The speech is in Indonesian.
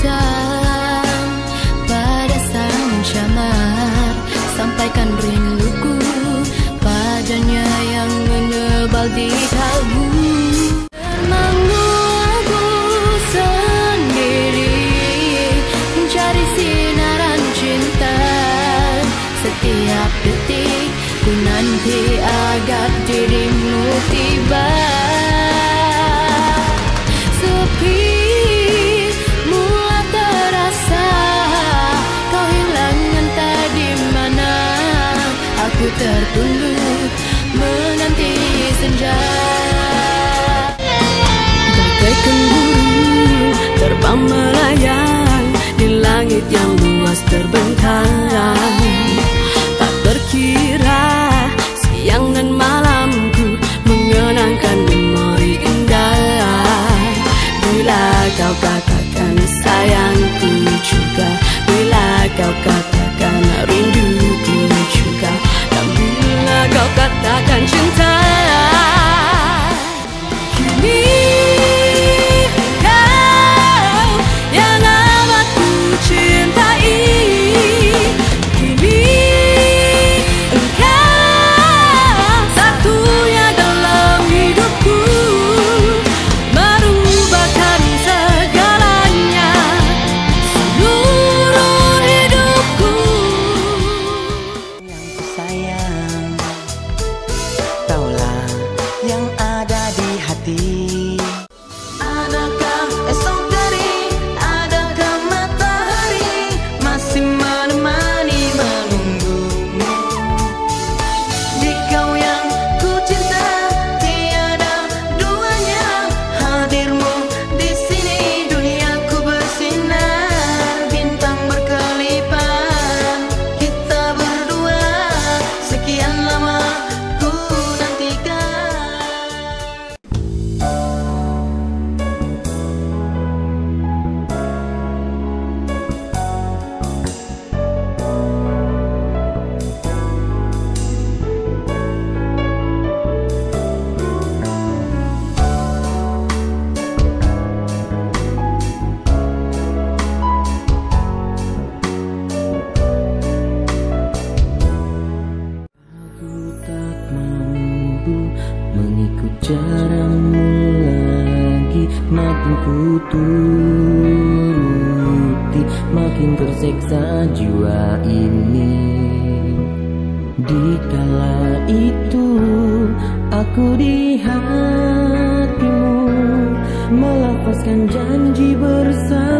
Time. ku menanti senja Bagai kemburu terbang melayang di langit yang luas terbentang Pujaramu lagi makin ku turuti Makin terseksa jiwa ini Di kala itu aku di hatimu melepaskan janji bersama